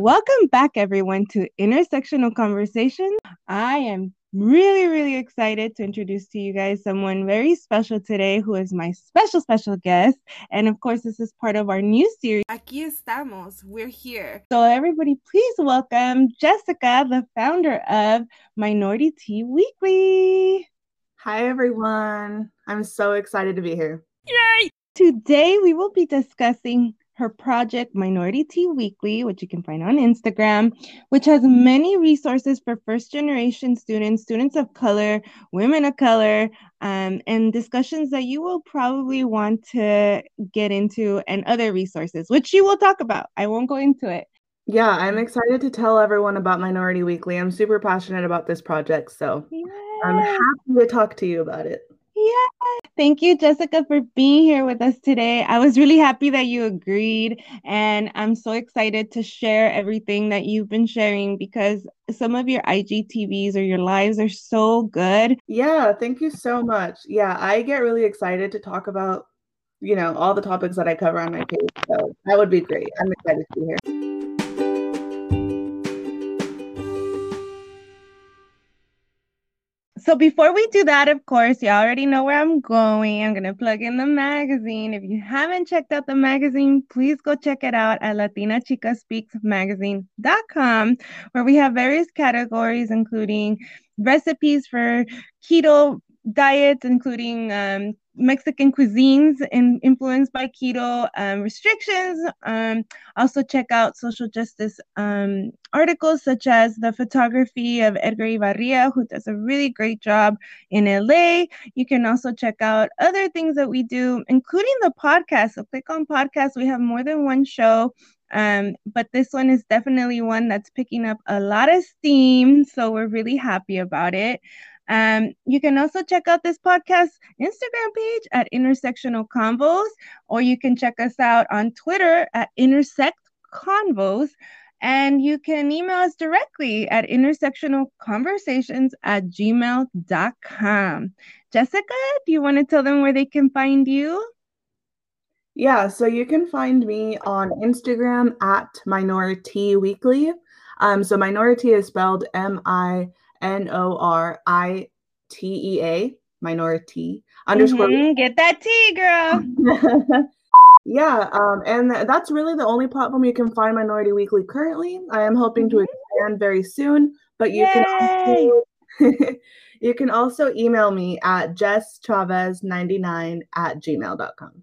Welcome back, everyone, to Intersectional Conversation. I am really, really excited to introduce to you guys someone very special today who is my special, special guest. And of course, this is part of our new series. Aquí estamos. We're here. So, everybody, please welcome Jessica, the founder of Minority Tea Weekly. Hi, everyone. I'm so excited to be here. Yay! Today, we will be discussing her project Minority Tea Weekly, which you can find on Instagram, which has many resources for first generation students, students of color, women of color, um, and discussions that you will probably want to get into and other resources, which she will talk about. I won't go into it. Yeah, I'm excited to tell everyone about MinoriTEA Weekly. I'm super passionate about this project, so yeah. I'm happy to talk to you about it. Yeah. Thank you, Jessica, for being here with us today. I was really happy that you agreed. And I'm so excited to share everything that you've been sharing because some of your IGTVs or your lives are so good. Yeah. Thank you so much. Yeah. I get really excited to talk about, you know, all the topics that I cover on my page. So that would be great. I'm excited to be here. So before we do that, of course, you already know where I'm going. I'm going to plug in the magazine. If you haven't checked out the magazine, please go check it out at latinachikaspeaksmagazine.com, where we have various categories, including recipes for keto diets, including um, Mexican cuisines in, influenced by keto um, restrictions. Um, also, check out social justice um, articles such as the photography of Edgar Ibarria, who does a really great job in LA. You can also check out other things that we do, including the podcast. So, click on podcast. We have more than one show. Um, but this one is definitely one that's picking up a lot of steam. So, we're really happy about it. Um, you can also check out this podcast Instagram page at Intersectional Convos, or you can check us out on Twitter at Intersect Convos. And you can email us directly at intersectionalconversations at gmail.com. Jessica, do you want to tell them where they can find you? Yeah, so you can find me on Instagram at MinoriTEA Weekly. Um, so minority is spelled M I N O R I T E A, minority underscore. Mm-hmm. Get that T, girl. yeah, um, and that's really the only platform you can find MinoriTEA Weekly currently. I am hoping mm-hmm. to expand very soon, but you Yay! can also you can also email me at jesschavez99 at gmail.com.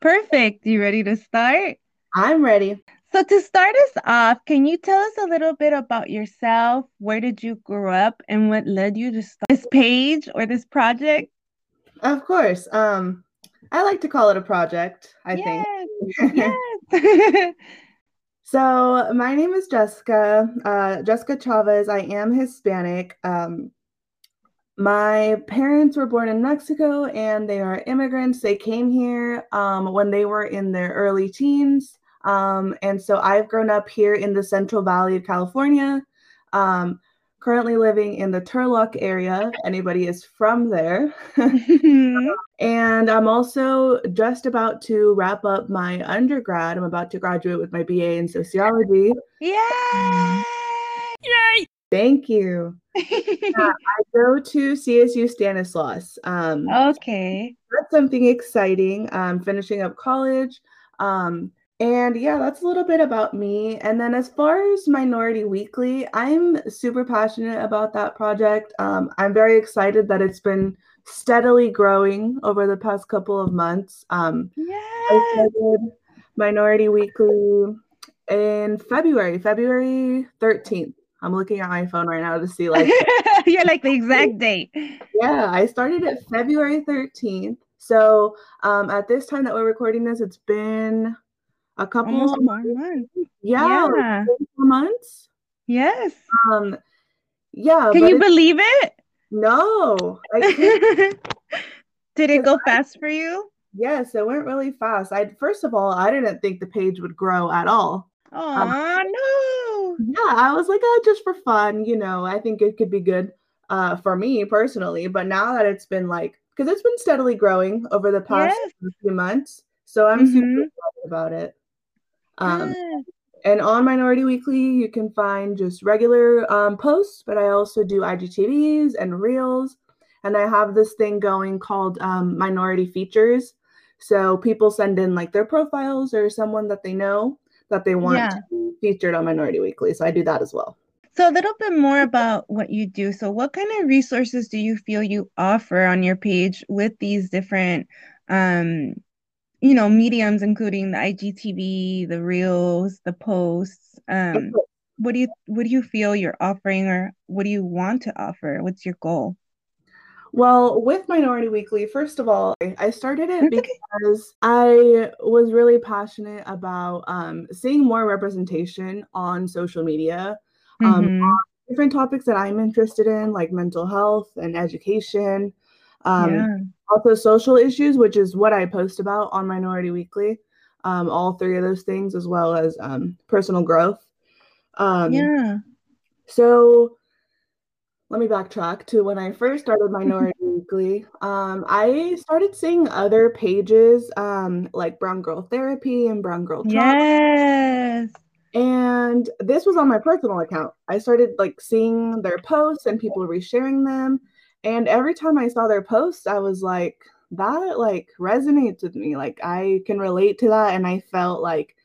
Perfect. You ready to start? I'm ready. So, to start us off, can you tell us a little bit about yourself? Where did you grow up and what led you to start this page or this project? Of course. Um, I like to call it a project, I yes. think. yes. so, my name is Jessica, uh, Jessica Chavez. I am Hispanic. Um, my parents were born in Mexico and they are immigrants. They came here um, when they were in their early teens. Um, and so I've grown up here in the Central Valley of California, um, currently living in the Turlock area. Anybody is from there. and I'm also just about to wrap up my undergrad. I'm about to graduate with my BA in sociology. Yay! Yay! Thank you. yeah, I go to CSU Stanislaus. Um, okay. That's something exciting. I'm finishing up college. Um, and yeah, that's a little bit about me. And then as far as MinoriTEA Weekly, I'm super passionate about that project. Um, I'm very excited that it's been steadily growing over the past couple of months. Um, yes. MinoriTEA Weekly in February, February 13th. I'm looking at my phone right now to see like you're like the exact date. Yeah, I started it February 13th. So um, at this time that we're recording this, it's been a couple Almost months. Yeah, yeah. Like months. Yes. Um, yeah. Can you believe it? No. Did it go fast for you? Yes, it went really fast. I first of all, I didn't think the page would grow at all. Oh um, no. Yeah, I was like, oh, just for fun, you know. I think it could be good uh, for me personally. But now that it's been like, because it's been steadily growing over the past yes. few months, so I'm mm-hmm. super excited about it. Um, and on MinoriTEA Weekly, you can find just regular um, posts, but I also do IGTVs and Reels. And I have this thing going called um, Minority Features. So people send in like their profiles or someone that they know that they want Yeah. to be featured on MinoriTEA Weekly. So I do that as well. So a little bit more about what you do. So what kind of resources do you feel you offer on your page with these different um you know mediums including the IGTV, the reels, the posts? Um what do you what do you feel you're offering or what do you want to offer? What's your goal? Well, with MinoriTEA Weekly, first of all, I- started it That's okay. because I was really passionate about um, seeing more representation on social media. Um, Mhm. different topics that I'm interested in, like mental health and education. Um, Yeah. Also, social issues, which is what I post about on MinoriTEA Weekly. Um, all three of those things, as well as um, personal growth. Um, Yeah. so let me backtrack to when I first started Minority Weekly. Um, I started seeing other pages um, like Brown Girl Therapy and Brown Girl Trauma. Yes. And this was on my personal account. I started like seeing their posts and people resharing them. And every time I saw their posts, I was like, that like resonates with me. Like I can relate to that. And I felt like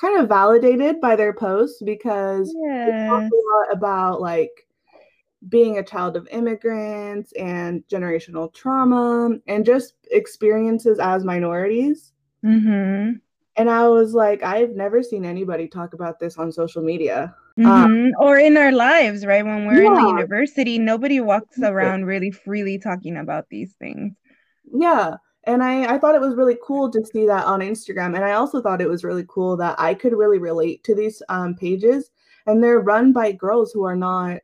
kind of validated by their posts because they talk a lot about like being a child of immigrants and generational trauma and just experiences as minorities. Mm-hmm. And I was like, I've never seen anybody talk about this on social media. Mhm. Or in our lives, right? When we're in the university, nobody walks around really freely talking about these things. Yeah. And I, I thought it was really cool to see that on Instagram. And I also thought it was really cool that I could really relate to these um, pages. And they're run by girls who are not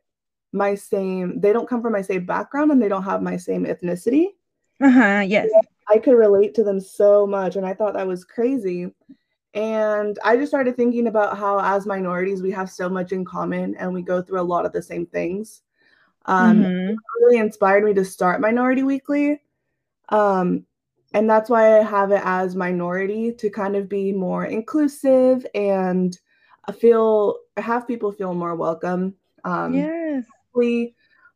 my same, they don't come from my same background and they don't have my same ethnicity. Uh-huh, yes. I could relate to them so much. And I thought that was crazy. And I just started thinking about how, as minorities, we have so much in common and we go through a lot of the same things. Um, Mhm. really inspired me to start MinoriTEA Weekly. Um, and that's why I have it as minority to kind of be more inclusive and feel have people feel more welcome. Um, Yes.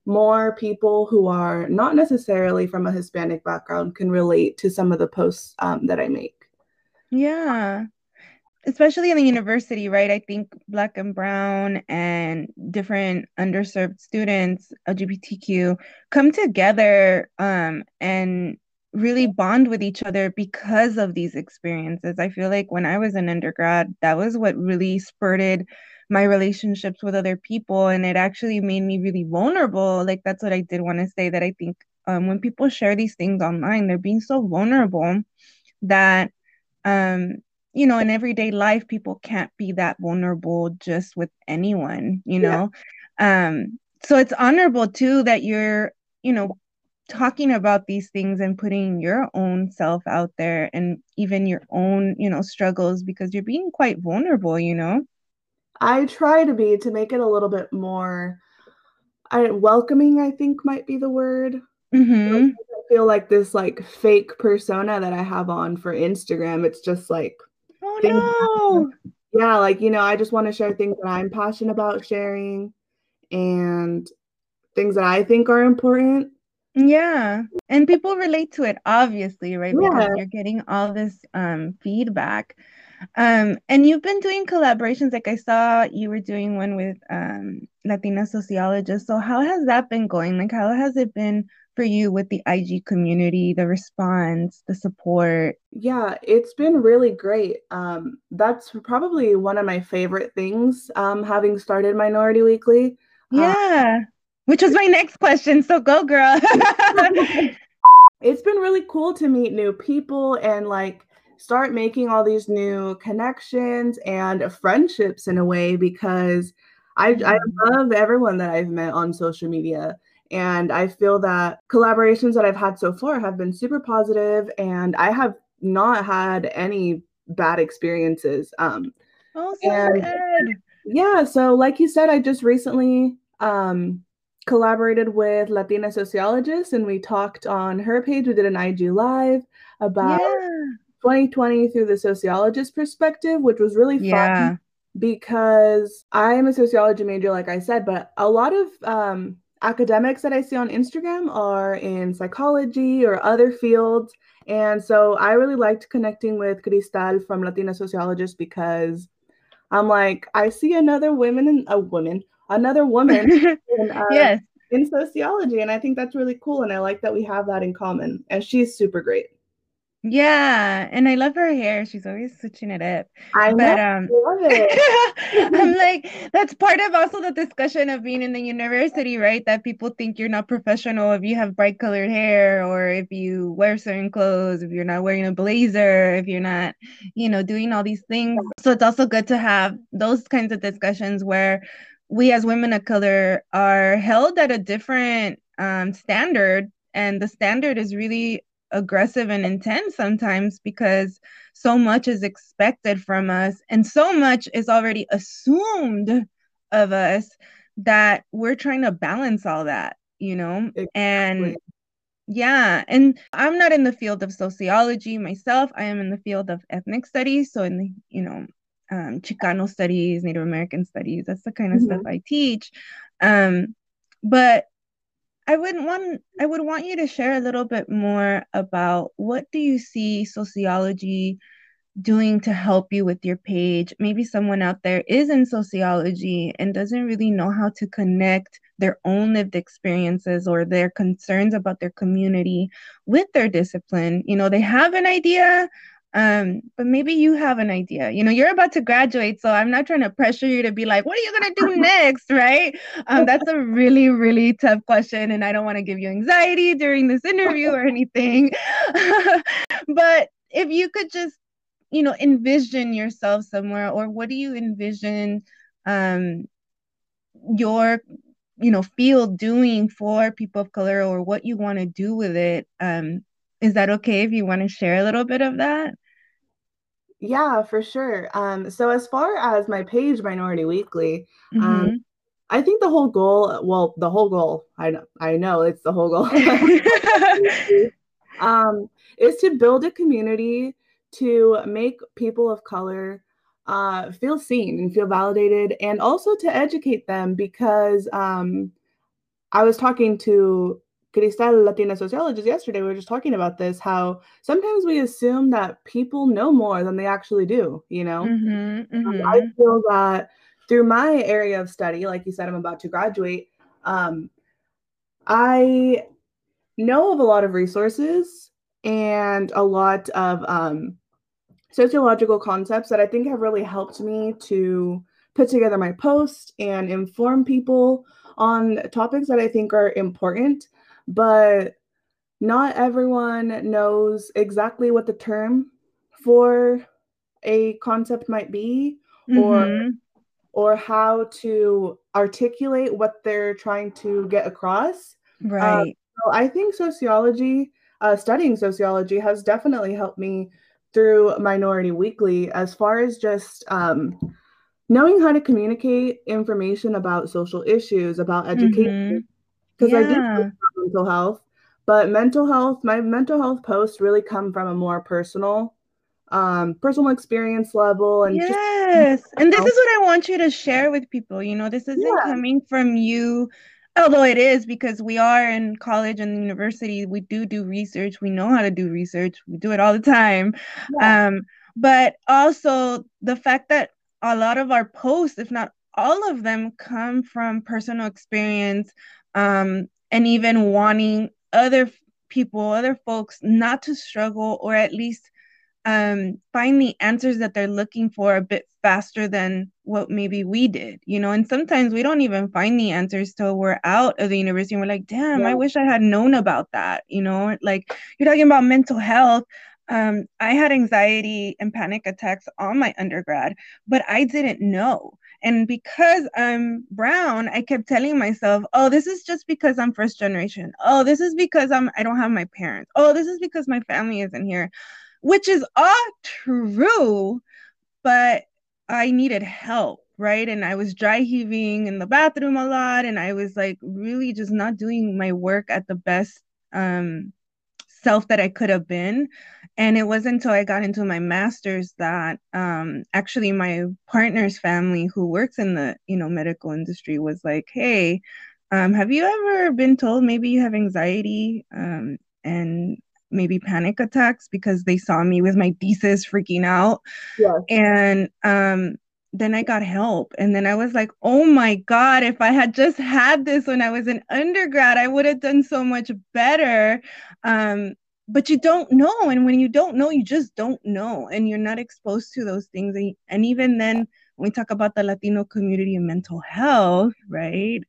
more people who are not necessarily from a Hispanic background can relate to some of the posts um, that I make. Yeah. Especially in the university, right? I think Black and Brown and different underserved students, LGBTQ, come together um, and really bond with each other because of these experiences. I feel like when I was an undergrad, that was what really spurred my relationships with other people, and it actually made me really vulnerable. Like that's what I did want to say, that I think um, when people share these things online, they're being so vulnerable that um you know in everyday life people can't be that vulnerable just with anyone you Yeah. know um so it's honorable too that you're you know talking about these things and putting your own self out there and even your own you know struggles because you're being quite vulnerable you know I try to be to make it a little bit more I, welcoming, I think might be the word. mm-hmm. I feel like this like fake persona that I have on for Instagram. It's just like, Things no yeah, like, you know, I just want to share things that I'm passionate about sharing and things that I think are important. Yeah, and people relate to it obviously, right? Because Yeah. you're getting all this um feedback. Um, and you've been doing collaborations, like I saw you were doing one with um Latina sociologists. So how has that been going? Like how has it been for you with the IG community, the response, the support? Yeah, it's been really great. Um, that's probably one of my favorite things, um, having started MinoriTEA Weekly. Uh, Yeah, which was my next question. So go, girl. it's been really cool to meet new people and like start making all these new connections and friendships in a way because I, I love everyone that I've met on social media. And I feel that collaborations that I've had so far have been super positive and I have not had any bad experiences. Um, Oh, so And- good. yeah, so like you said, I just recently um, collaborated with Latina sociologist and we talked on her page. We did an IG live about Yeah. 2020 through the sociologist perspective, which was really fun. Yeah. because I am a sociology major, like I said, but a lot of um, academics that I see on Instagram are in psychology or other fields. And so I really liked connecting with Cristal from Latina Sociologist because I'm like, I see another woman in a woman, another woman in, uh, yes. in sociology. And I think that's really cool. And I like that we have that in common. And she's super great. Yeah, and I love her hair. She's always switching it up. I but know, um love it. I'm like that's part of also the discussion of being in the university, right? That people think you're not professional if you have bright colored hair or if you wear certain clothes, if you're not wearing a blazer, if you're not, you know, doing all these things. So it's also good to have those kinds of discussions where we as women of color are held at a different um, standard and the standard is really aggressive and intense sometimes because so much is expected from us and so much is already assumed of us that we're trying to balance all that, you know? Exactly. And yeah, and I'm not in the field of sociology myself. I am in the field of ethnic studies. So in the, you know, um, Chicano studies, Native American studies, that's the kind of mm-hmm. stuff I teach. Um, but I wouldn't want I would want you to share a little bit more about what do you see sociology doing to help you with your page? Maybe someone out there is in sociology and doesn't really know how to connect their own lived experiences or their concerns about their community with their discipline. You know, they have an idea, um, but maybe you have an idea. You know, you're about to graduate, so I'm not trying to pressure you to be like, what are you gonna do next, right? Um, that's a really, really tough question, and I don't want to give you anxiety during this interview or anything. but if you could just, you know, envision yourself somewhere, or what do you envision um your you know field doing for people of color or what you want to do with it um is that okay if you want to share a little bit of that yeah, for sure. Um, so as far as my page, MinoriTEA Weekly, um, mm-hmm. um, I think the whole goal, well, the whole goal, I know, I know it's the whole goal, um, is to build a community to make people of color uh, feel seen and feel validated, and also to educate them because um, I was talking to Cristal Latina sociologist yesterday, we were just talking about this how sometimes we assume that people know more than they actually do, you know? Mm-hmm, mm-hmm. Um, I mm-hmm. feel that through my area of study, like you said, I'm about to graduate, um, I know of a lot of resources and a lot of um, sociological concepts that I think have really helped me to put together my post and inform people on topics that I think are important but not everyone knows exactly what the term for a concept might be mm-hmm. or or how to articulate what they're trying to get across right so i think sociology uh, studying sociology has definitely helped me through minority weekly as far as just um, knowing how to communicate information about social issues about education mm-hmm because yeah. I do mental health, but mental health, my mental health posts really come from a more personal, um, personal experience level. And yes, just, and this is what I want you to share with people. You know, this isn't yeah. coming from you although it is because we are in college and university we do do research we know how to do research we do it all the time yeah. um, but also the fact that a lot of our posts if not all of them come from personal experience um, and even wanting other people, other folks not to struggle or at least um, find the answers that they're looking for a bit faster than what maybe we did, you know. And sometimes we don't even find the answers till we're out of the university and we're like, damn, yeah. I wish I had known about that, you know. Like you're talking about mental health. Um, I had anxiety and panic attacks on my undergrad, but I didn't know. And because I'm brown, I kept telling myself, oh, this is just because I'm first generation. Oh, this is because I'm I don't have my parents. Oh, this is because my family isn't here, which is all true, but I needed help, right? And I was dry heaving in the bathroom a lot, and I was like really just not doing my work at the best um self that I could have been. And it wasn't until I got into my master's that um, actually my partner's family, who works in the you know medical industry, was like, "Hey, um, have you ever been told maybe you have anxiety um, and maybe panic attacks because they saw me with my thesis freaking out?" Yeah. And um, then I got help. And then I was like, oh my God, if I had just had this when I was an undergrad, I would have done so much better. Um, but you don't know. And when you don't know, you just don't know. And you're not exposed to those things. And, and even then, when we talk about the Latino community and mental health, right?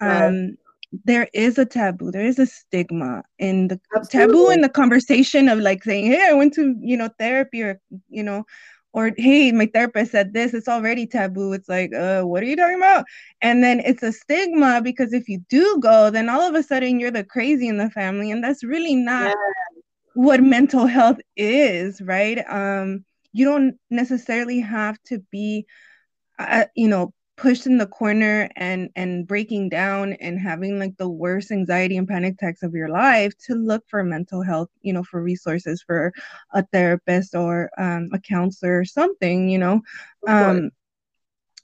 Right. Um, there is a taboo, there is a stigma in the Absolutely. taboo in the conversation of like saying, Hey, I went to, you know, therapy or, you know, or hey my therapist said this it's already taboo. It's like uh what are you talking about? And then it's a stigma because if you do go then all of a sudden you're the crazy in the family and that's really not Yeah. what mental health is right? Um you don't necessarily have to be uh, you know pushed in the corner and and breaking down and having like the worst anxiety and panic attacks of your life to look for mental health you know for resources for a therapist or um, a counselor or something you know? Um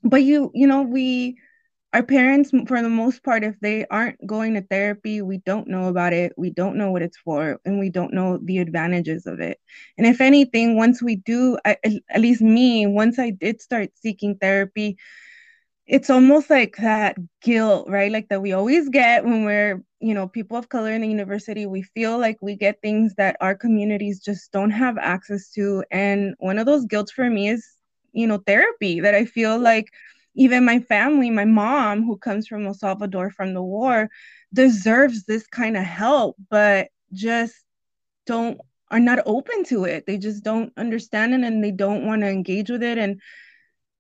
but you you know we our parents for the most part if they aren't going to therapy we don't know about it. We don't know what it's for and we don't know the advantages of it. And if anything once we do I, at least me once i did start seeking therapy it's almost like that guilt right like that we always get when we're you know people of color in the university we feel like we get things that our communities just don't have access to and one of those guilt for me is you know therapy that i feel like even my family, my mom, who comes from El Salvador from the war, deserves this kind of help, but just don't are not open to it. They just don't understand it and they don't want to engage with it. And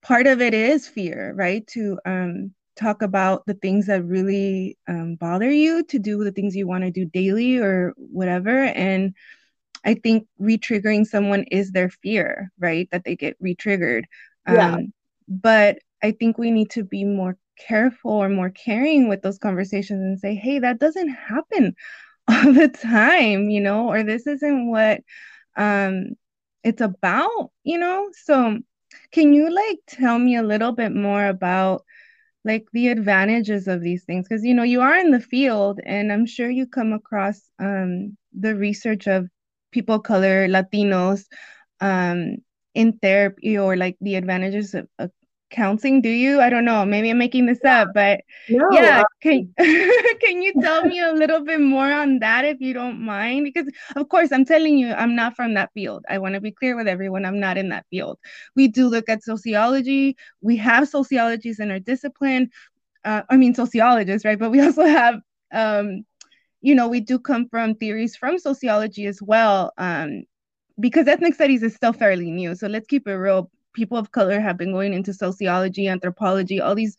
part of it is fear, right? To um, talk about the things that really um, bother you, to do the things you want to do daily or whatever. And I think re-triggering someone is their fear, right? That they get re-triggered. Yeah. Um, but I think we need to be more careful or more caring with those conversations and say, hey, that doesn't happen all the time, you know, or this isn't what um it's about, you know? So can you like tell me a little bit more about like the advantages of these things? Because you know, you are in the field and I'm sure you come across um the research of people of color, Latinos, um, in therapy or like the advantages of, of counseling do you? I don't know maybe i'm making this up but No, yeah can can you tell me a little bit more on that if you don't mind? Because of course i'm telling you i'm not from that field. I want to be clear with everyone i'm not in that field. We do look at sociology we have sociologists in our discipline uh, i mean sociologists right? But we also have um you know we do come from theories from sociology as well um because ethnic studies is still fairly new so let's keep it real people of color have been going into sociology, anthropology, all these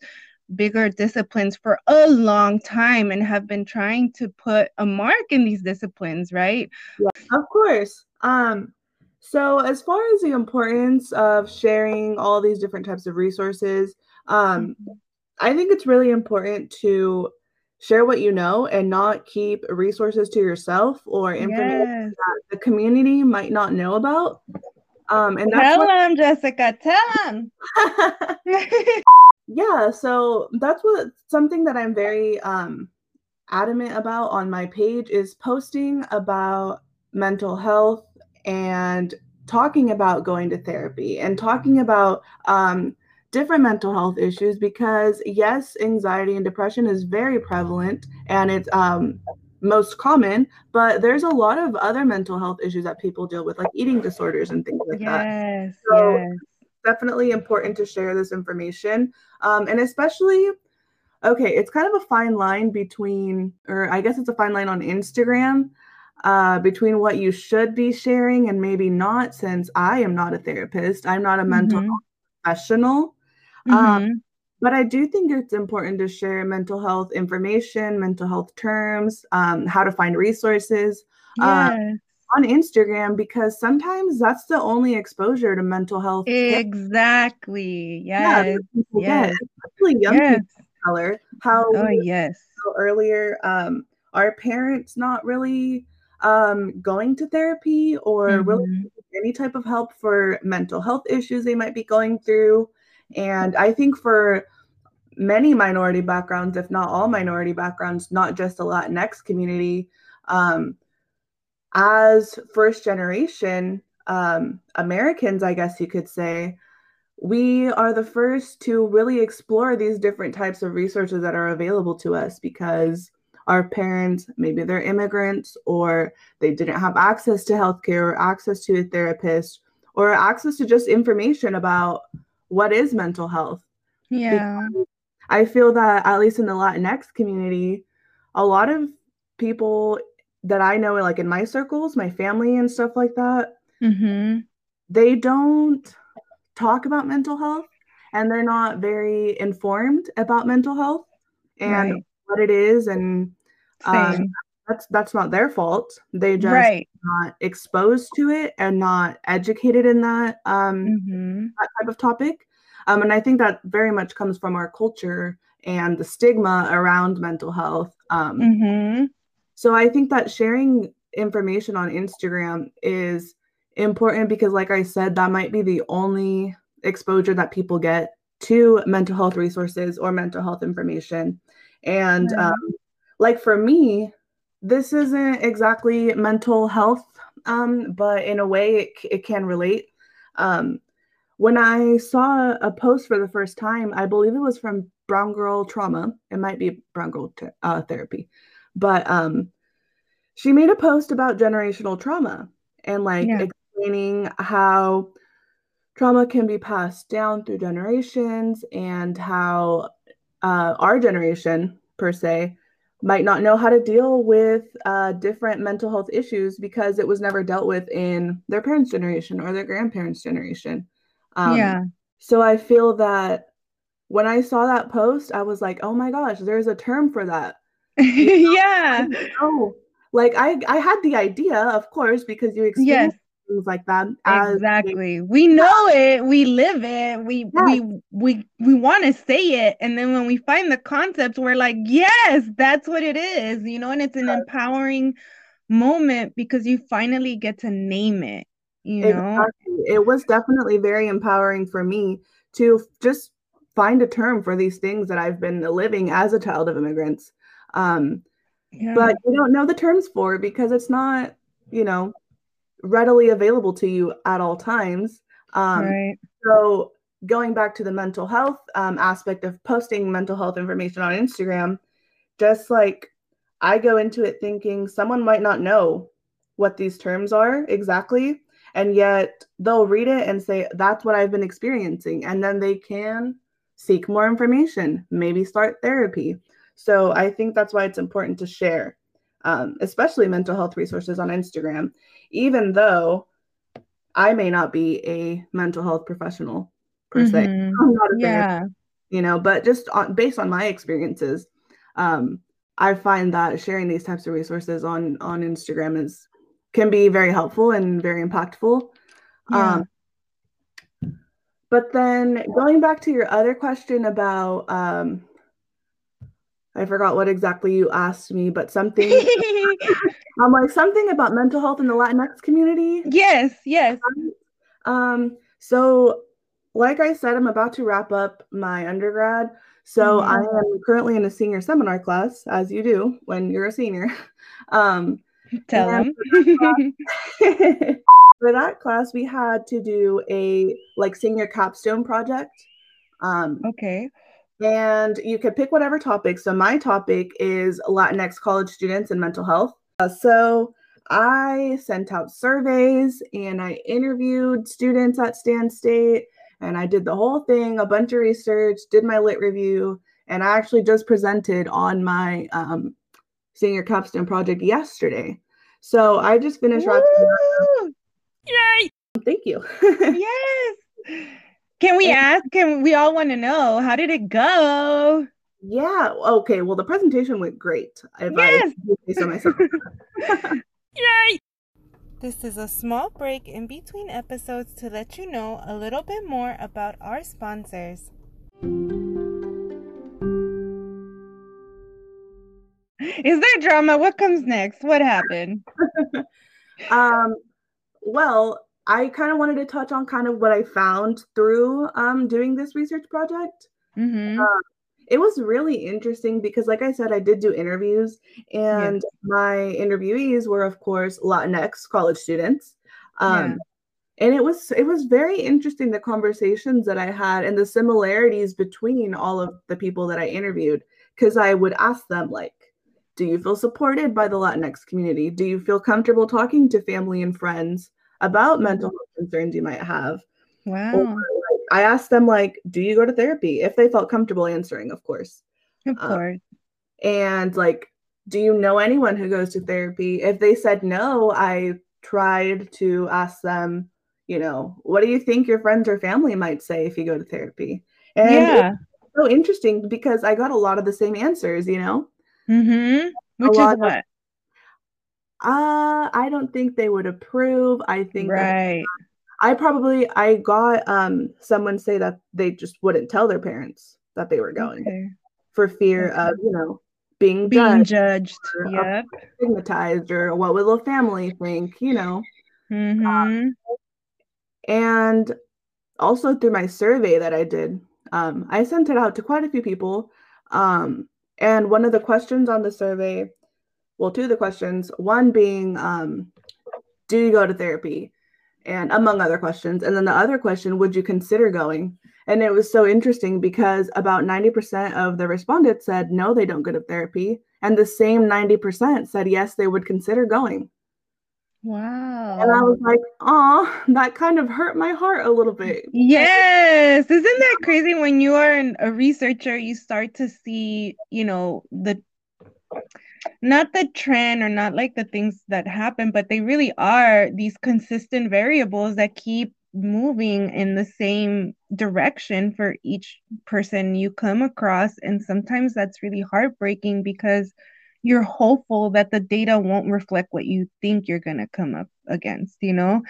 bigger disciplines for a long time and have been trying to put a mark in these disciplines, right? Yeah, Of course. Um, so as far as the importance of sharing all these different types of resources, um, I think it's really important to share what you know and not keep resources to yourself or information Yes. that the community might not know about. Um, and that's Tell what them, Jessica, tell them. yeah so that's what something that i'm very um adamant about on my page is posting about mental health and talking about going to therapy and talking about um different mental health issues because yes anxiety and depression is very prevalent and it's um most common but there's a lot of other mental health issues that people deal with like eating disorders and things like that yes, So- yes. definitely important to share this information. Um, and especially, okay, it's kind of a fine line between, or I guess it's a fine line on Instagram uh, between what you should be sharing and maybe not, since I am not a therapist, I'm not a mental Mhm. health professional. Um, Mhm. But I do think it's important to share mental health information, mental health terms, um, how to find resources uh, yes. on Instagram because sometimes that's the only exposure to mental health Exactly. yeah, Yes. people yes, especially young Yes. people color. How Oh, yes. earlier, um, our parents not really um, going to therapy or Mhm. really any type of help for mental health issues they might be going through. And I think for many minority backgrounds, if not all minority backgrounds, not just the Latinx community, um, as first generation um, Americans, I guess you could say, we are the first to really explore these different types of resources that are available to us because our parents, maybe they're immigrants or they didn't have access to healthcare or access to a therapist or access to just information about what is mental health. Yeah. I feel that at least in the Latinx community, a lot of people that I know, like in my circles, my family and stuff like that, Mm-hmm. they don't talk about mental health and they're not very informed about mental health and Right. what it is and um, that's that's not their fault they just right. not exposed to it and not educated in that um, Mm-hmm. that type of topic. Um, and I think that very much comes from our culture and the stigma around mental health. Um, Mm-hmm. So I think that sharing information on Instagram is important because, like I said, that might be the only exposure that people get to mental health resources or mental health information. And Right. um, like for me, this isn't exactly mental health, um, but in a way, it, it can relate. Um, when I saw a post for the first time, I believe it was from Brown Girl Trauma. It might be Brown Girl uh, Therapy, but um, she made a post about generational trauma and like Yeah. explaining how trauma can be passed down through generations and how uh, our generation per se might not know how to deal with uh, different mental health issues because it was never dealt with in their parents' generation or their grandparents' generation. Um, yeah. So I feel that when I saw that post, I was like, oh my gosh, there's a term for that. yeah. Oh, like I I had the idea, of course, because you Yes. experience things like that Exactly. We know it. We live it. We Yes. we we we want to say it, and then when we find the concept, we're like, yes, that's what it is. You know, and it's an empowering moment because you finally get to name it. You know. Exactly. It was definitely very empowering for me to just find a term for these things that I've been living as a child of immigrants. Um, Yeah. but you don't know the terms for because it's not, you know, readily available to you at all times. Um, right. So going back to the mental health um, aspect of posting mental health information on Instagram, just like I go into it thinking someone might not know what these terms are exactly, and yet they'll read it and say, That's what I've been experiencing. And then they can seek more information, maybe start therapy. So I think that's why it's important to share, um, especially mental health resources on Instagram, even though I may not be a mental health professional per se. Mhm. I'm not a therapist, Yeah. you know, but just on, based on my experiences, um, I find that sharing these types of resources on on Instagram is can be very helpful and very impactful. Yeah. Um, but then going back to your other question about, um, I forgot what exactly you asked me, but something I'm like something about mental health in the Latinx community. yes. Yes. Um, so like I said, I'm about to wrap up my undergrad. So Mhm. I am currently in a senior seminar class, as you do when you're a senior. Um, Tell them. for that class, we had to do a like senior capstone project. Um, okay. and you could pick whatever topic. So my topic is Latinx college students and mental health. Uh, so I sent out surveys and I interviewed students at Stan State and I did the whole thing, a bunch of research, did my lit review, and I actually just presented on my um, senior capstone project yesterday. So I just finished wrapping it up. Woo! Thank you. Yes. Can we And- ask? Can we all want to know how did it go? yeah. Okay. Well, the presentation went great. If Yes. I do say so myself. This is a small break in between episodes to let you know a little bit more about our sponsors. Is there drama? What comes next? What happened? um, well, I kind of wanted to touch on kind of what I found through um, doing this research project. Mm-hmm. Um, it was really interesting because, like I said, I did do interviews, and Yes. my interviewees were, of course, Latinx college students. Um, Yeah. And it was it was very interesting the conversations that I had and the similarities between all of the people that I interviewed because I would ask them like, "Do you feel supported by the Latinx community? Do you feel comfortable talking to family and friends about mental health concerns you might have?" Wow. I asked them like, "Do you go to therapy?" If they felt comfortable answering, of course. Of uh, course. And like, "Do you know anyone who goes to therapy?" If they said no, I tried to ask them, you know, "What do you think your friends or family might say if you go to therapy?" And yeah. so interesting because I got a lot of the same answers, you know. Mm-hmm. Which is lot of- what? Uh, I don't think they would approve. I think that Right. I probably I got um someone say that they just wouldn't tell their parents that they were going. Okay. for fear Okay. of you know being Being judged, judged. or Yep. stigmatized, or what would the family think, you know. Mm-hmm. And also through my survey that I did, um, I sent it out to quite a few people. Um, and one of the questions on the survey, well, two of the questions, one being, um, do you go to therapy? And among other questions. And then the other question, would you consider going? And it was so interesting because about 90% of the respondents said no, they don't go to therapy. And the same 90% said yes, they would consider going. Wow. And I was like, oh, that kind of hurt my heart a little bit. Yes. Isn't that crazy when you are an, a researcher, you start to see, you know, the not the trend or not like the things that happen, but they really are these consistent variables that keep moving in the same direction for each person you come across. And sometimes that's really heartbreaking because you're hopeful that the data won't reflect what you think you're going to come up against, you know?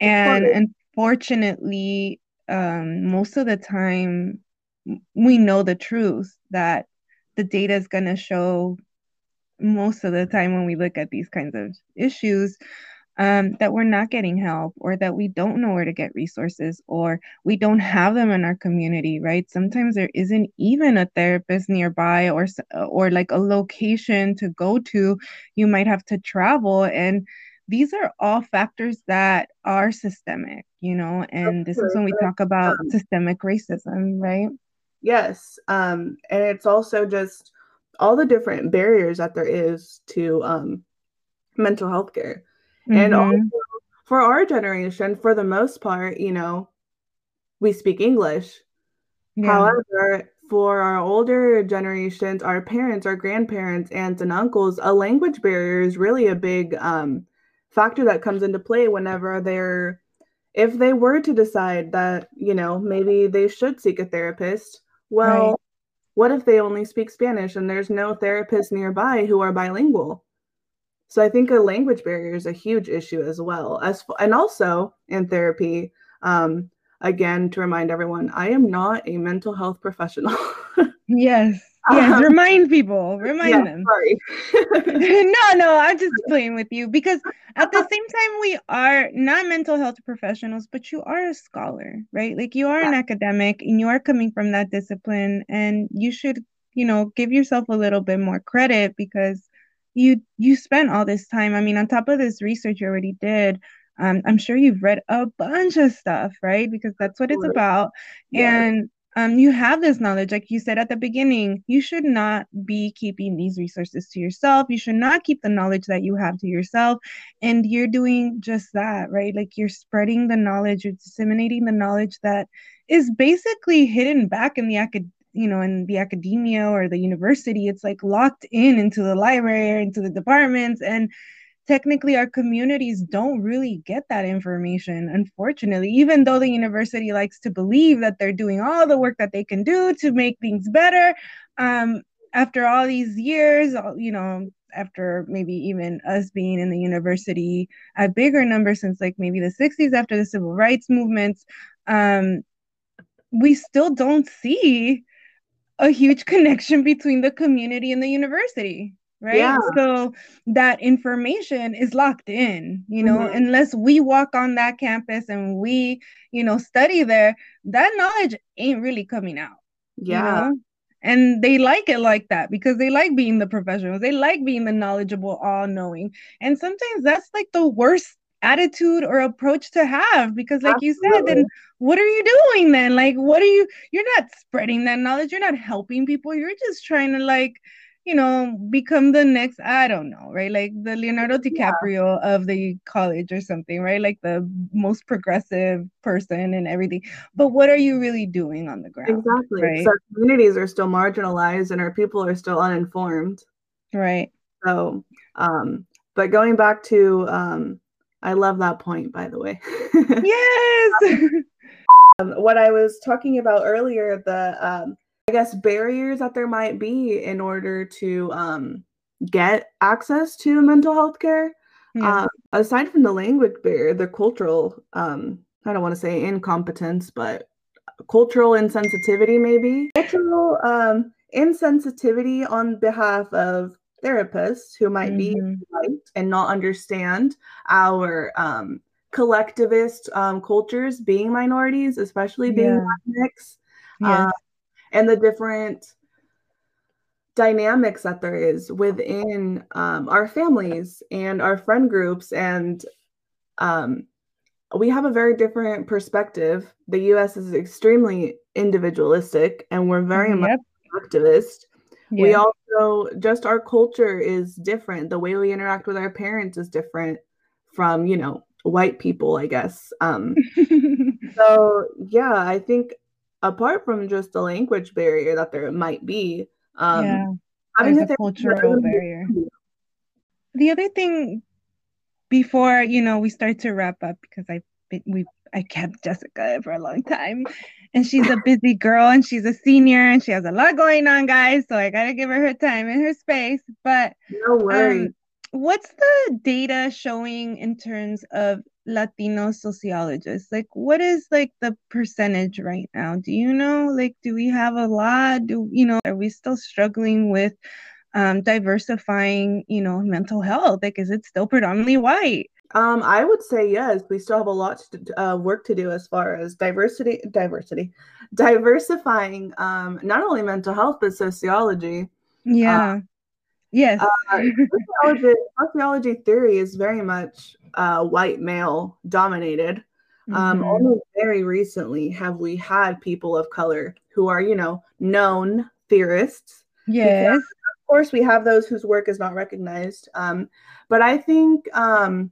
And unfortunately, um, most of the time, we know the truth that the data is going to show most of the time when we look at these kinds of issues um, that we're not getting help or that we don't know where to get resources or we don't have them in our community right sometimes there isn't even a therapist nearby or or like a location to go to you might have to travel and these are all factors that are systemic you know and this is when we talk about Um, systemic racism right Yes. Um, and it's also just all the different barriers that there is to um, mental health care. And also for our generation, for the most part, you know, we speak English. yeah However, for our older generations, our parents, our grandparents, aunts, and uncles, a language barrier is really a big um, factor that comes into play whenever they're, if they were to decide that, you know, maybe they should seek a therapist. Well, Right. what if they only speak Spanish and there's no therapists nearby who are bilingual? So I think a language barrier is a huge issue as well. As and also in therapy, um, again to remind everyone, I am not a mental health professional. Yes. Yes. Um, Remind people. Remind yeah, them. sorry. no, no, I'm just playing with you because at the same time, we are not mental health professionals, but you are a scholar, right? Like you are an academic and you are coming from that discipline, and you should, you know, give yourself a little bit more credit because you you spent all this time. I mean, on top of this research you already did, um, I'm sure you've read a bunch of stuff, right? Because that's what it's about. Yes. And um, you have this knowledge, like you said at the beginning, you should not be keeping these resources to yourself. You should not keep the knowledge that you have to yourself. And you're doing just that, right? Like you're spreading the knowledge, you're disseminating the knowledge that is basically hidden back in the acad you know, in the academia or the university. It's like locked in into the library or into the departments. And technically our communities don't really get that information unfortunately even though the university likes to believe that they're doing all the work that they can do to make things better um, after all these years you know after maybe even us being in the university at bigger numbers since like maybe the 60s after the civil rights movements um, we still don't see a huge connection between the community and the university right Yeah. so that information is locked in you know Mhm. unless we walk on that campus and we you know study there that knowledge ain't really coming out Yeah. you know and they like it like that because they like being the professionals they like being the knowledgeable all-knowing and sometimes that's like the worst attitude or approach to have because like you said then Absolutely. What are you doing then? Like what are you you're not spreading that knowledge. You're not helping people. You're just trying to like you know become the next i don't know right? Like the leonardo dicaprio of the college or something right? Like the most progressive person and everything. But what are you really doing on the ground Exactly. right? So our communities are still marginalized and our people are still uninformed. right. So, um, but going back to, um, I love that point, by the way. yes um, what I was talking about earlier, the, um, I guess, barriers that there might be in order to um, get access to mental health care. Yeah. Um, aside from the language barrier, the cultural, um, I don't want to say incompetence, but cultural insensitivity, maybe. Cultural um, insensitivity on behalf of therapists who might be Mhm. white and not understand our um, collectivist um, cultures being minorities, especially being Yeah. Latinx, yes um, and the different dynamics that there is within um, our families and our friend groups. And um, we have a very different perspective. The us is extremely individualistic and we're very much Yep. activist. We also just our culture is different. The way we interact with our parents is different from you know white people i guess. Um so yeah i think apart from just the language barrier that there might be um yeah having a a cultural barrier. The other thing before you know we start to wrap up because I've we i kept jessica for a long time and she's a busy girl and she's a senior and she has a lot going on guys so i gotta give her her time and her space but no worries. um, what's the data showing in terms of latino sociologists? Like what is like the percentage right now? Do you know? Like do we have a lot? Do you know are we still struggling with um diversifying you know mental health? Like is it still predominantly white? Um, I would say yes. We still have a lot to, uh, work to do as far as diversity, diversity, diversifying um, not only mental health but sociology. yeah yes Uh, sociology, sociology theory is very much uh, white male dominated. Um, Mhm. Only very recently have we had people of color who are, you know, known theorists. yes Of course, we have those whose work is not recognized. Um, but I think um,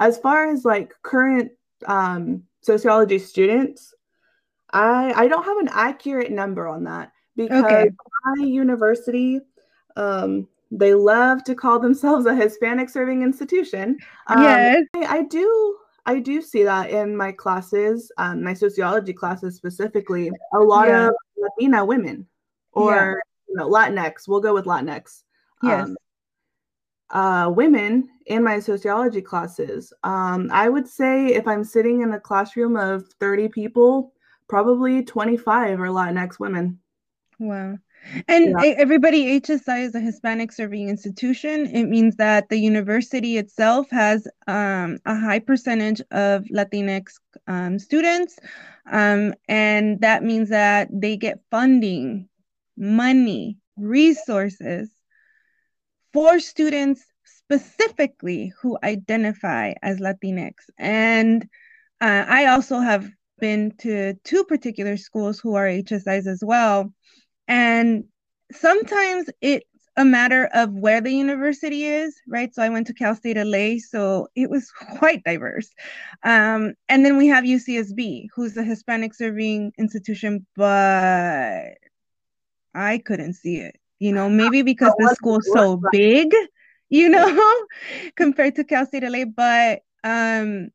as far as like current um, sociology students, I I don't have an accurate number on that because Okay. my university um, they love to call themselves a Hispanic serving institution. Um, yes I, I do I do see that in my classes, um, my sociology classes specifically. A lot Yeah. of Latina women or Yeah. you know, Latinx. We'll go with Latinx. yes Um, uh, women in my sociology classes. Um, I would say if I'm sitting in a classroom of 30 people, probably 25 are Latinx women. Wow. And Yeah. everybody, HSI is a Hispanic serving institution. It means that the university itself has um, a high percentage of Latinx um, students. Um, and that means that they get funding, money, resources for students specifically who identify as Latinx. And uh, I also have been to two particular schools who are HSIs as well. And sometimes it's a matter of where the university is, right? So I went to Cal State LA, so it was quite diverse. Um, and then we have UCSB, who's a Hispanic serving institution, but I couldn't see it. You know, maybe because the school's so big, you know, compared to Cal State LA, but um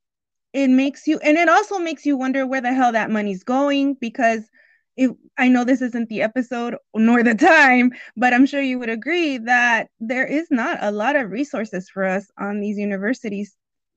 it makes you and it also makes you wonder where the hell that money's going because it I know this isn't the episode nor the time, but I'm sure you would agree that there is not a lot of resources for us on these universities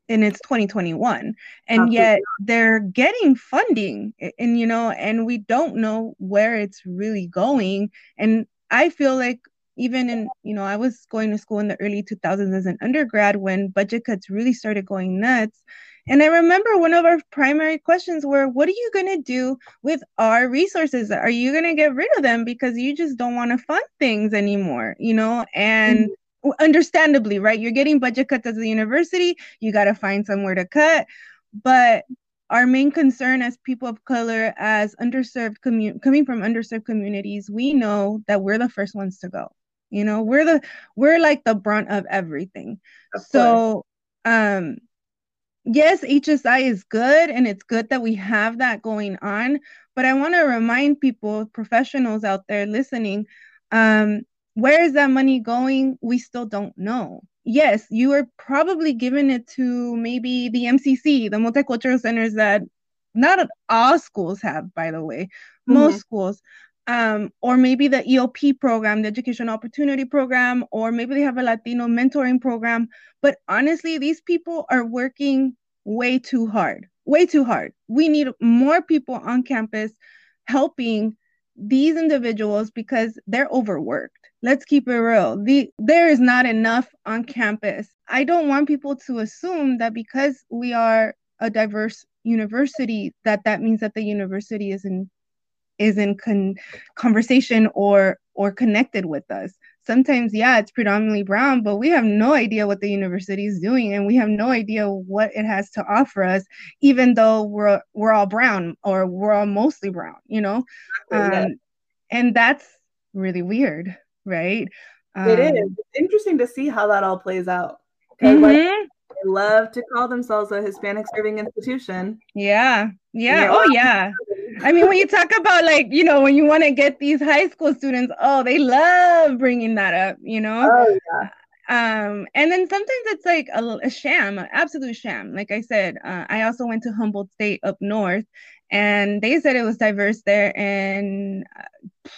and it's 2021 and yet they're getting funding and, and you know and we don't know where it's really going. And I feel like even in you know i was going to school in the early 2000s as an undergrad when budget cuts really started going nuts and i remember one of our primary questions were what are you going to do with our resources? Are you going to get rid of them because you just don't want to fund things anymore? You know and mm-hmm. understandably right? You're getting budget cuts as a university. You got to find somewhere to cut. But our main concern as people of color as underserved commun- coming from underserved communities we know that we're the first ones to go. You know we're the we're like the brunt of everything. Of so um yes hsi is good and it's good that we have that going on but i want to remind people professionals out there listening um where is that money going? We still don't know. Yes you are probably giving it to maybe the mcc the multicultural centers that not all schools have by the way. Most mm-hmm. schools um, or maybe the EOP program, the Education Opportunity Program, or maybe they have a Latino mentoring program. But honestly, these people are working way too hard, way too hard. We need more people on campus helping these individuals because they're overworked. Let's keep it real. The there is not enough on campus. I don't want people to assume that because we are a diverse university that that means that the university is in is in con- conversation or or connected with us sometimes yeah it's predominantly brown but we have no idea what the university is doing and we have no idea what it has to offer us even though we're we're all brown or we're all mostly brown you know um, and that's really weird right um, it is um, it's interesting to see how that all plays out mm-hmm. like, they love to call themselves a Hispanic serving institution. Yeah. Yeah. Oh, yeah. I mean, when you talk about like, you know, when you want to get these high school students, oh, they love bringing that up, you know? Oh, yeah. Um, and then sometimes it's like a, a sham, an absolute sham. Like I said, uh, I also went to Humboldt State up north, and they said it was diverse there. And uh,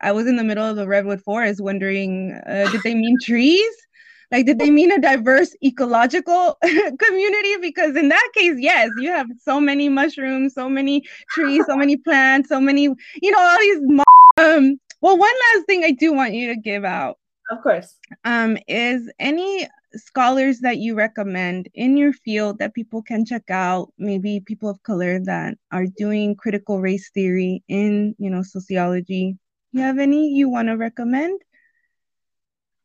I was in the middle of the redwood forest, wondering, uh, did they mean trees? Like, did they mean a diverse ecological community? Because in that case, yes, you have so many mushrooms, so many trees, so many plants, so many, you know, all these. Um, well, one last thing I do want you to give out. Of course. Um, is any scholars that you recommend in your field that people can check out maybe people of color that are doing critical race theory in you know sociology you have any you want to recommend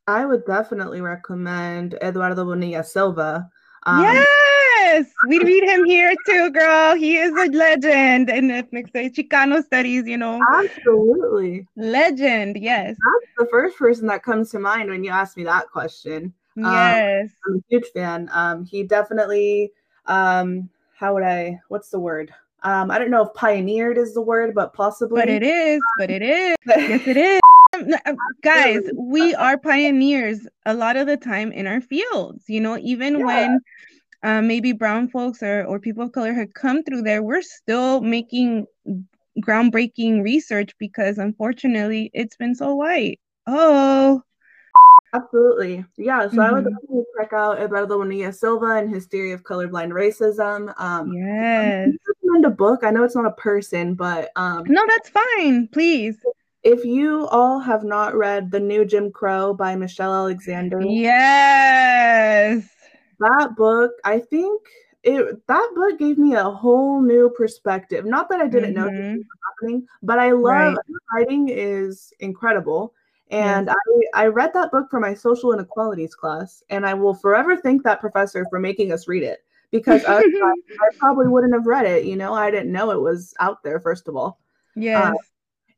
I would definitely recommend Eduardo Bonilla Silva. Um, yes, we read him here too, girl. He is a legend in ethnic studies, Chicano studies, you know. Absolutely. Legend, yes. That's the first person that comes to mind when you ask me that question. Um, yes. Um, I'm a huge fan. Um, he definitely, um, how would I, what's the word? Um, I don't know if pioneered is the word, but possibly. But it is, but it is. yes, it is. Uh, guys, we are pioneers a lot of the time in our fields. You know, even yeah. when uh, maybe brown folks or, or people of color had come through there, we're still making groundbreaking research because unfortunately it's been so white. Oh. Absolutely. Yeah. So mm-hmm. I would mm-hmm. definitely check out Eduardo Bonilla Silva and his theory of colorblind racism. Um, yes. recommend a book. I know it's not a person, but um, no, that's fine. Please. If you all have not read The New Jim Crow by Michelle Alexander, yes, that book, I think it that book gave me a whole new perspective. Not that I didn't mm-hmm. know this was happening, but I love right. writing is incredible. And yes. I, I read that book for my social inequalities class, and I will forever thank that professor for making us read it because I, I, probably wouldn't have read it. You know, I didn't know it was out there, first of all. Yeah. Uh,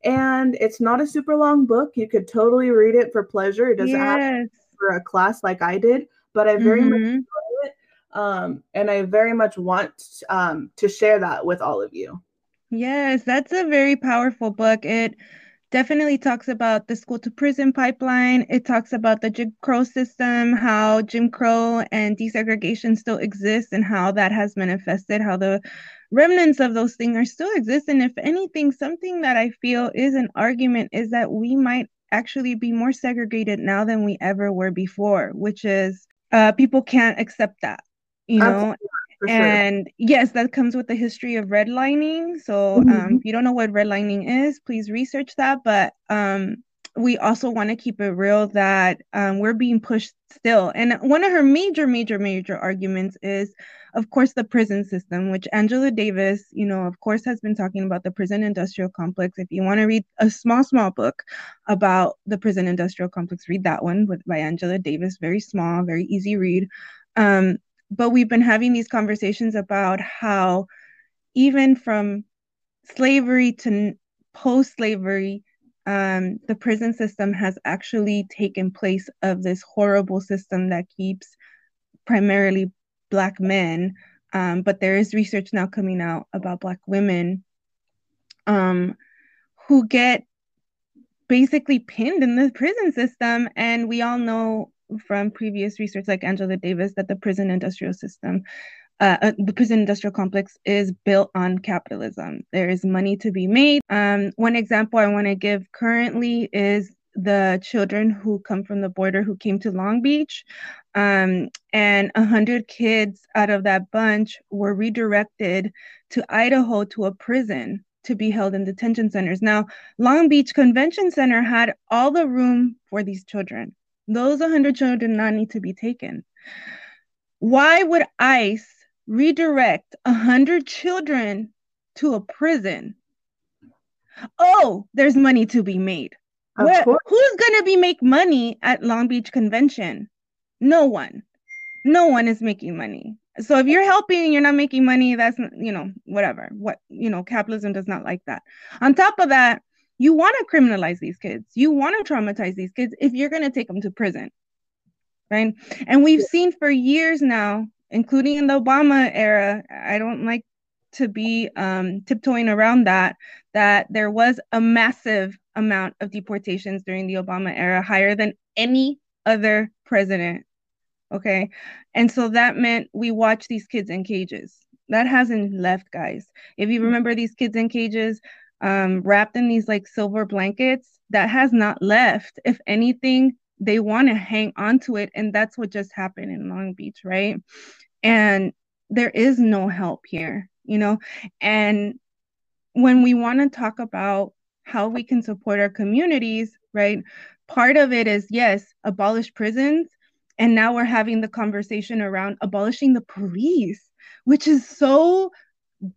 and it's not a super long book. You could totally read it for pleasure. It doesn't yes. have for a class like I did, but I very mm-hmm. much enjoy it. Um, and I very much want um, to share that with all of you. Yes, that's a very powerful book. It definitely talks about the school to prison pipeline. It talks about the Jim Crow system, how Jim Crow and desegregation still exists, and how that has manifested, how the remnants of those things are still exist, and If anything, something that I feel is an argument is that we might actually be more segregated now than we ever were before, which is uh, people can't accept that, you know. Sure. And yes, that comes with the history of redlining. So um, mm-hmm. um, if you don't know what redlining is, please research that. But um, we also want to keep it real that um, we're being pushed still. And one of her major, major, major arguments is, of course, the prison system, which Angela Davis, you know, of course, has been talking about the prison industrial complex. If you want to read a small, small book about the prison industrial complex, read that one with, by Angela Davis. Very small, very easy read. Um, but we've been having these conversations about how even from slavery to post slavery, um, the prison system has actually taken place of this horrible system that keeps primarily Black men. Um, but there is research now coming out about Black women um, who get basically pinned in the prison system. And we all know from previous research, like Angela Davis, that the prison industrial system uh, uh, the prison industrial complex is built on capitalism. There is money to be made. Um, one example I want to give currently is the children who come from the border who came to Long Beach. Um, and 100 kids out of that bunch were redirected to Idaho to a prison to be held in detention centers. Now, Long Beach Convention Center had all the room for these children. Those 100 children did not need to be taken. Why would ICE redirect a hundred children to a prison. Oh, there's money to be made. Where, who's gonna be make money at Long Beach Convention? No one. No one is making money. So if you're helping and you're not making money, that's you know whatever. What you know, capitalism does not like that. On top of that, you want to criminalize these kids. You want to traumatize these kids if you're gonna take them to prison, right? And we've seen for years now including in the Obama era. I don't like to be um, tiptoeing around that, that there was a massive amount of deportations during the Obama era, higher than any other president. Okay. And so that meant we watched these kids in cages. That hasn't left, guys. If you remember these kids in cages, um, wrapped in these like silver blankets, that has not left. If anything, they want to hang on to it. And that's what just happened in Long Beach, right? and there is no help here you know and when we want to talk about how we can support our communities right part of it is yes abolish prisons and now we're having the conversation around abolishing the police which is so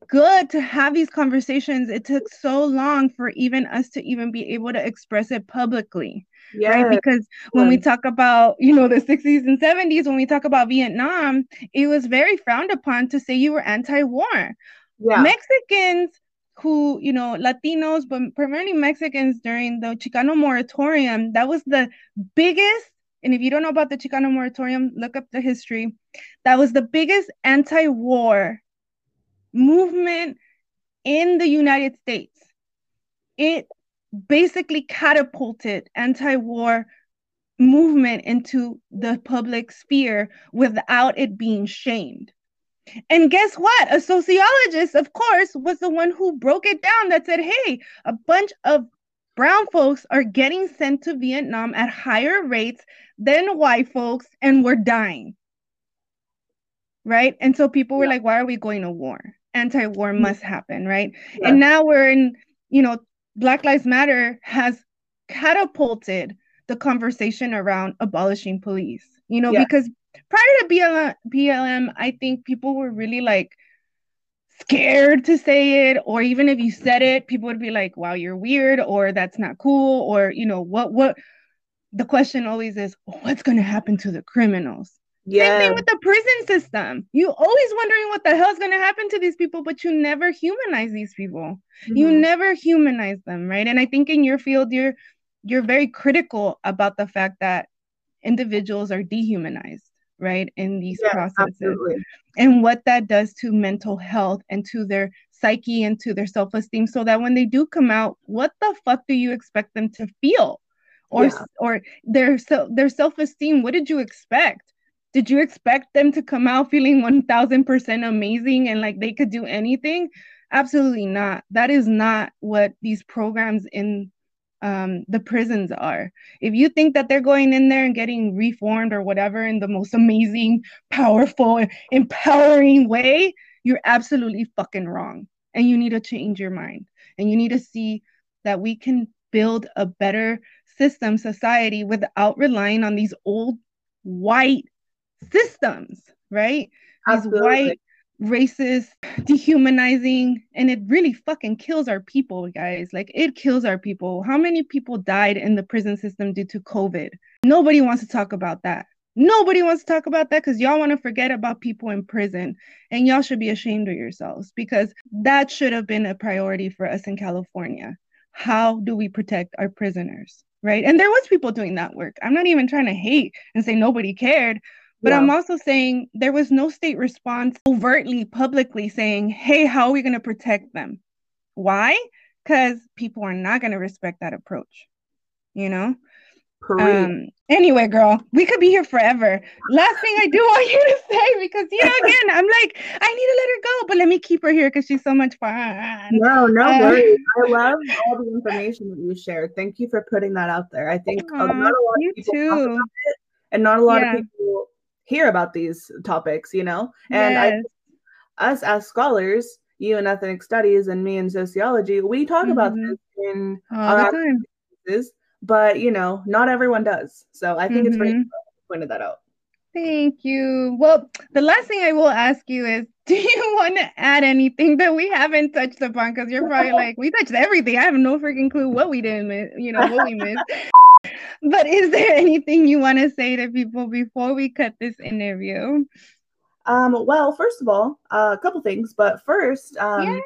good to have these conversations. It took so long for even us to even be able to express it publicly yes. right because when we talk about you know the 60s and 70s when we talk about vietnam it was very frowned upon to say you were anti-war. Yeah. mexicans who you know latinos but primarily mexicans during the chicano moratorium that was the biggest and if you don't know about the chicano moratorium look up the history. That was the biggest anti-war movement in the united states it basically catapulted anti-war movement into the public sphere without it being shamed. And guess what? A sociologist, of course, was the one who broke it down that said, hey, a bunch of brown folks are getting sent to Vietnam at higher rates than white folks, and we're dying. Right. And so people were yeah. like, why are we going to war? Anti war mm-hmm. must happen. Right. Yeah. And now we're in, you know, Black Lives Matter has catapulted the conversation around abolishing police. You know, yeah. because prior to BLM, BLM, I think people were really like scared to say it, or even if you said it, people would be like, "Wow, you're weird," or "That's not cool," or you know, what what. The question always is, what's going to happen to the criminals? Same thing with the prison system. You always wondering what the hell's gonna happen to these people, but you never humanize these people. Mm-hmm. You never humanize them, right? And I think in your field, you're you're very critical about the fact that individuals are dehumanized, right, in these yeah, processes, absolutely. and what that does to mental health and to their psyche and to their self-esteem, so that when they do come out, what the fuck do you expect them to feel? Or, yeah. or their so their self-esteem what did you expect did you expect them to come out feeling 1000% amazing and like they could do anything? Absolutely not. That is not what these programs in um, the prisons are. If you think that they're going in there and getting reformed or whatever in the most amazing, powerful, empowering way, you're absolutely fucking wrong. And you need to change your mind. And you need to see that we can build a better system society without relying on these old white systems, right? Absolutely. These white racist, dehumanizing, and it really fucking kills our people, guys. Like it kills our people. How many people died in the prison system due to COVID? Nobody wants to talk about that. Nobody wants to talk about that because y'all want to forget about people in prison. And y'all should be ashamed of yourselves because that should have been a priority for us in California. How do we protect our prisoners? Right. And there was people doing that work. I'm not even trying to hate and say nobody cared. But yeah. I'm also saying there was no state response overtly, publicly saying, hey, how are we going to protect them? Why? Because people are not going to respect that approach, you know? Um, anyway, girl, we could be here forever. Last thing I do want you to say, because you know, again, I'm like, I need to let her go, but let me keep her here because she's so much fun. No, no uh, worries. I love all the information that you shared. Thank you for putting that out there. I think uh, not a lot of people too. It, and not a lot yeah. of people hear about these topics, you know? And yes. I, us as scholars, you in ethnic studies and me in sociology, we talk mm-hmm. about this in all the time. Cases, but you know, not everyone does. So I think mm-hmm. it's great pointed that out. Thank you. Well, the last thing I will ask you is do you want to add anything that we haven't touched upon? Because you're probably like, we touched everything. I have no freaking clue what we didn't miss, you know, what we missed. but is there anything you want to say to people before we cut this interview? Um, well, first of all, uh, a couple things, but first, um,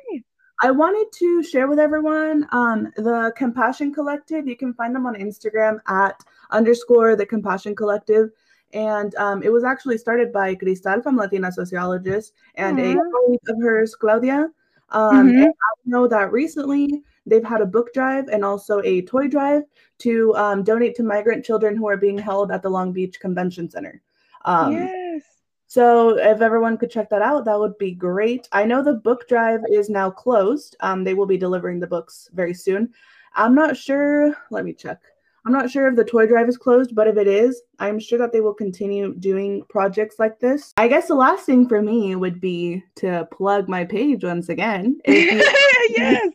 I wanted to share with everyone um, the Compassion Collective. You can find them on Instagram at underscore the Compassion Collective. And um, it was actually started by Cristal from Latina Sociologist and mm-hmm. a colleague of hers, Claudia. Um, mm-hmm. I know that recently they've had a book drive and also a toy drive to um, donate to migrant children who are being held at the Long Beach Convention Center. Um, yes. So if everyone could check that out, that would be great. I know the book drive is now closed. Um, they will be delivering the books very soon. I'm not sure. Let me check. I'm not sure if the toy drive is closed, but if it is, I'm sure that they will continue doing projects like this. I guess the last thing for me would be to plug my page once again. yes.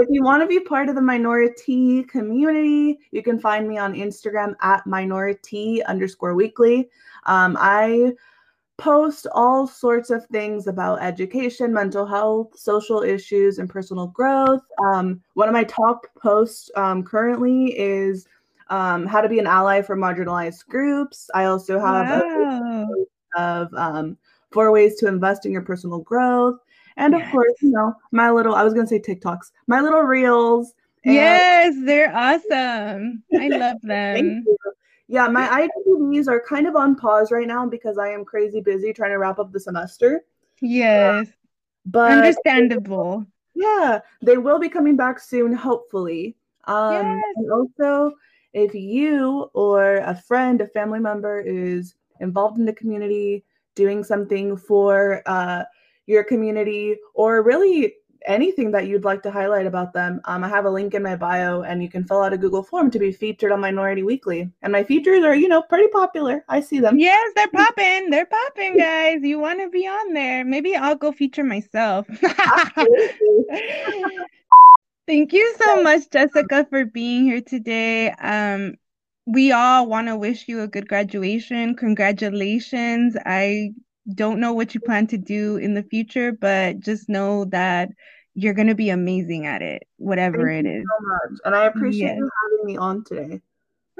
If you want to be part of the minority community, you can find me on Instagram at minoritea underscore weekly. Um, I post all sorts of things about education, mental health, social issues, and personal growth. Um, one of my top posts um, currently is um, how to be an ally for marginalized groups. I also have wow. of um, four ways to invest in your personal growth. And of yes. course, you know, my little, I was going to say TikToks, my little reels. yes, they're awesome. I love them. Yeah, my IGTVs are kind of on pause right now because I am crazy busy trying to wrap up the semester. Yes. Uh, but understandable. Yeah, they will be coming back soon, hopefully. Um, yes. And also, if you or a friend, a family member is involved in the community, doing something for uh, your community, or really anything that you'd like to highlight about them, um, I have a link in my bio and you can fill out a Google form to be featured on MinoriTEA Weekly. And my features are, you know, pretty popular. I see them. Yes, they're popping. They're popping, guys. You want to be on there. Maybe I'll go feature myself. Thank you so much, Jessica, for being here today. Um, we all want to wish you a good graduation. Congratulations. I don't know what you plan to do in the future, but just know that you're going to be amazing at it, whatever Thank it is. so much. And I appreciate yes. you having me on today.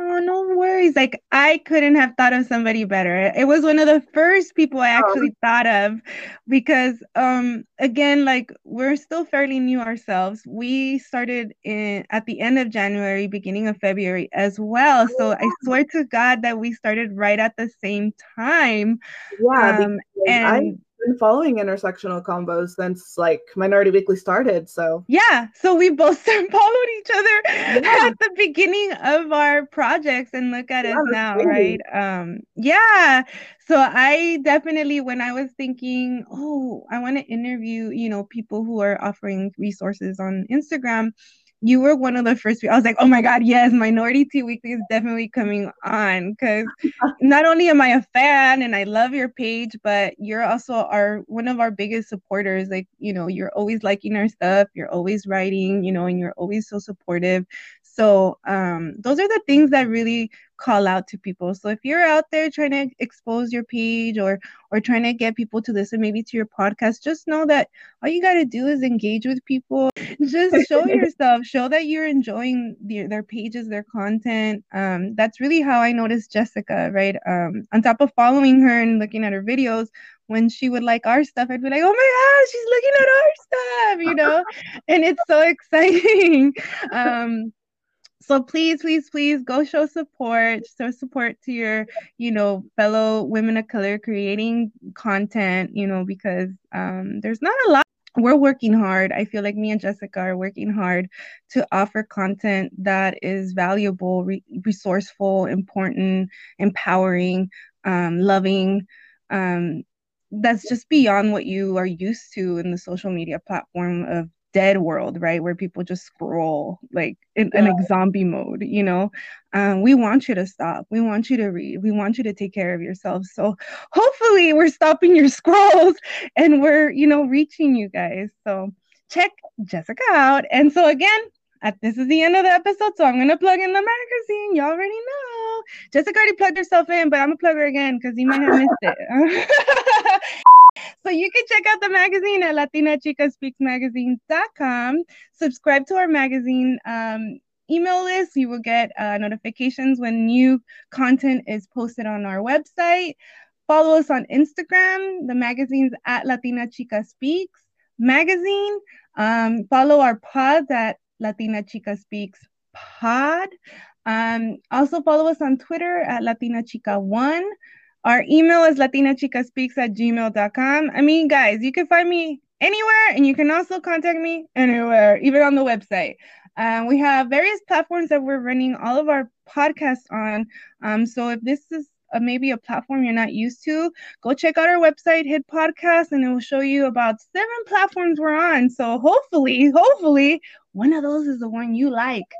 Oh, no worries. Like I couldn't have thought of somebody better. It was one of the first people I actually oh. thought of because um again like we're still fairly new ourselves. We started in at the end of January, beginning of February as well. So I swear to God that we started right at the same time. Yeah, um, and been following intersectional convos since like MinoriTEA Weekly started. So yeah, so we both followed each other yeah. at the beginning of our projects, and look at yeah, us now, crazy. right? Um, yeah. So I definitely, when I was thinking, oh, I want to interview, you know, people who are offering resources on Instagram. You were one of the first people. I was like, oh my God, yes, Minority Tea Weekly is definitely coming on because not only am I a fan and I love your page, but you're also our one of our biggest supporters. Like, you know, you're always liking our stuff, you're always writing, you know, and you're always so supportive. So um, those are the things that really call out to people. So if you're out there trying to expose your page or or trying to get people to listen maybe to your podcast, just know that all you got to do is engage with people. Just show yourself, show that you're enjoying the, their pages, their content. Um, that's really how I noticed Jessica, right? Um, on top of following her and looking at her videos, when she would like our stuff, I'd be like, oh my gosh, she's looking at our stuff, you know? and it's so exciting. um, so please please please go show support show support to your you know fellow women of color creating content you know because um, there's not a lot we're working hard. I feel like me and jessica are working hard to offer content that is valuable re- resourceful important empowering um, loving um, that's just beyond what you are used to in the social media platform of dead world, right? Where people just scroll like in, yeah. in like zombie mode, you know? Um, we want you to stop. We want you to read. We want you to take care of yourself. So hopefully we're stopping your scrolls and we're, you know, reaching you guys. So check Jessica out. And so again, at, this is the end of the episode, so I'm gonna plug in the magazine. You already know. Jessica already plugged herself in, but I'm gonna plug her again because you might have missed it. so you can check out the magazine at latinachikaspeaksmagazine.com. Subscribe to our magazine um, email list. You will get uh, notifications when new content is posted on our website. Follow us on Instagram. The magazine's at Latina Chika Speaks magazine. Um, follow our pod at Latina Chika Speaks pod. Um, also follow us on Twitter at Latina Chika One. Our email is latinachikaspeaks at gmail.com. I mean, guys, you can find me anywhere and you can also contact me anywhere, even on the website. Um, we have various platforms that we're running all of our podcasts on. Um, so if this is a, maybe a platform you're not used to, go check out our website, hit podcast, and it will show you about seven platforms we're on. So hopefully, hopefully, one of those is the one you like.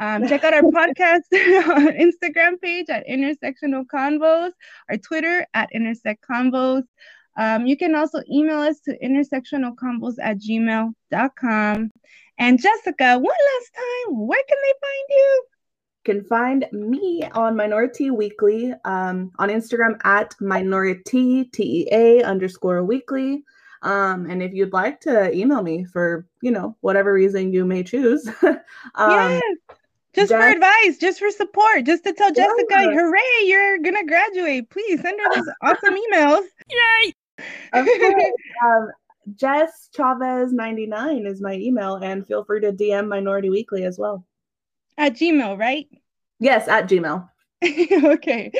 Um, check out our podcast on Instagram page at Intersectional Convos, our Twitter at Intersect Convos. Um, you can also email us to intersectionalconvos at gmail.com. And Jessica, one last time, where can they find you? can find me on MinoriTEA Weekly um, on Instagram at minority tea underscore weekly. Um, and if you'd like to email me for you know whatever reason you may choose, um, yes. Just for advice, just for support, just to tell Jessica, yeah. hooray, you're gonna graduate. Please send her those awesome emails. Yay! Of course. um, Jess Chavez 99 is my email, and feel free to DM MinoriTEA Weekly as well. At Gmail, right? Yes, at Gmail. okay.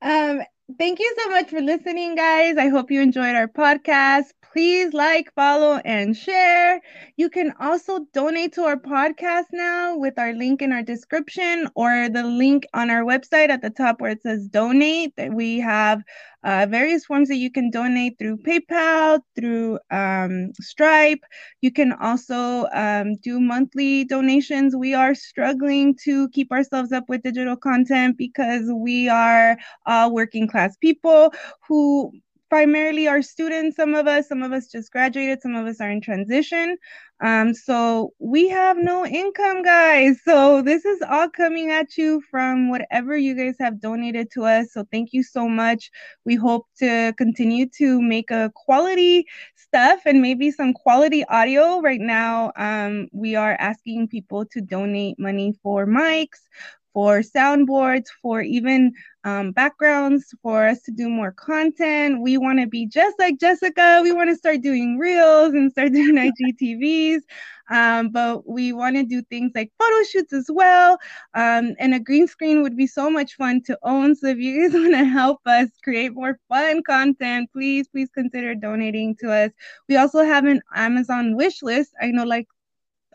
Um, thank you so much for listening, guys. I hope you enjoyed our podcast please like, follow, and share. You can also donate to our podcast now with our link in our description or the link on our website at the top where it says donate. We have uh, various forms that you can donate through PayPal, through um, Stripe. You can also um, do monthly donations. We are struggling to keep ourselves up with digital content because we are uh, working class people who primarily our students, some of us, some of us just graduated, some of us are in transition. Um, so we have no income, guys. So this is all coming at you from whatever you guys have donated to us. So thank you so much. We hope to continue to make a quality stuff and maybe some quality audio. Right now, um, we are asking people to donate money for mics, for soundboards, for even um, backgrounds, for us to do more content. We want to be just like Jessica. We want to start doing reels and start doing IGTVs. Um, but we want to do things like photo shoots as well. Um, and a green screen would be so much fun to own. So if you guys want to help us create more fun content, please, please consider donating to us. We also have an Amazon wish list. I know like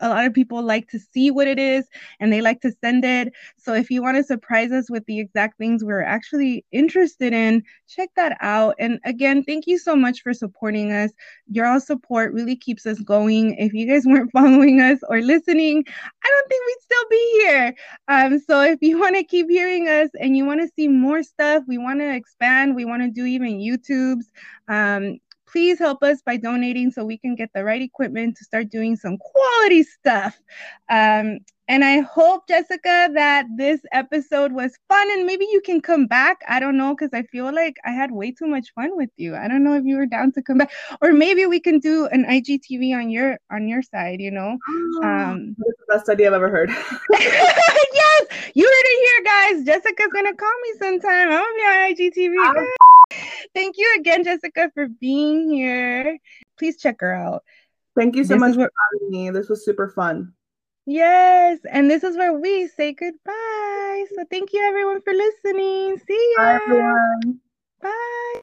a lot of people like to see what it is and they like to send it. So if you want to surprise us with the exact things we're actually interested in, check that out. And again, thank you so much for supporting us. Your all support really keeps us going. If you guys weren't following us or listening, I don't think we'd still be here. Um, so if you want to keep hearing us and you want to see more stuff, we want to expand, we want to do even YouTubes. Um, please help us by donating so we can get the right equipment to start doing some quality stuff. Um, and I hope, Jessica, that this episode was fun and maybe you can come back. I don't know, because I feel like I had way too much fun with you. I don't know if you were down to come back. Or maybe we can do an IGTV on your on your side, you know. Oh, um that's the best idea I've ever heard. yes, you heard it here, guys. Jessica's gonna call me sometime. I'm gonna be on IGTV. Thank you again, Jessica, for being here. Please check her out. Thank you so this much for having me. This was super fun. Yes, and this is where we say goodbye. So thank you everyone for listening. See ya. Bye everyone. Bye.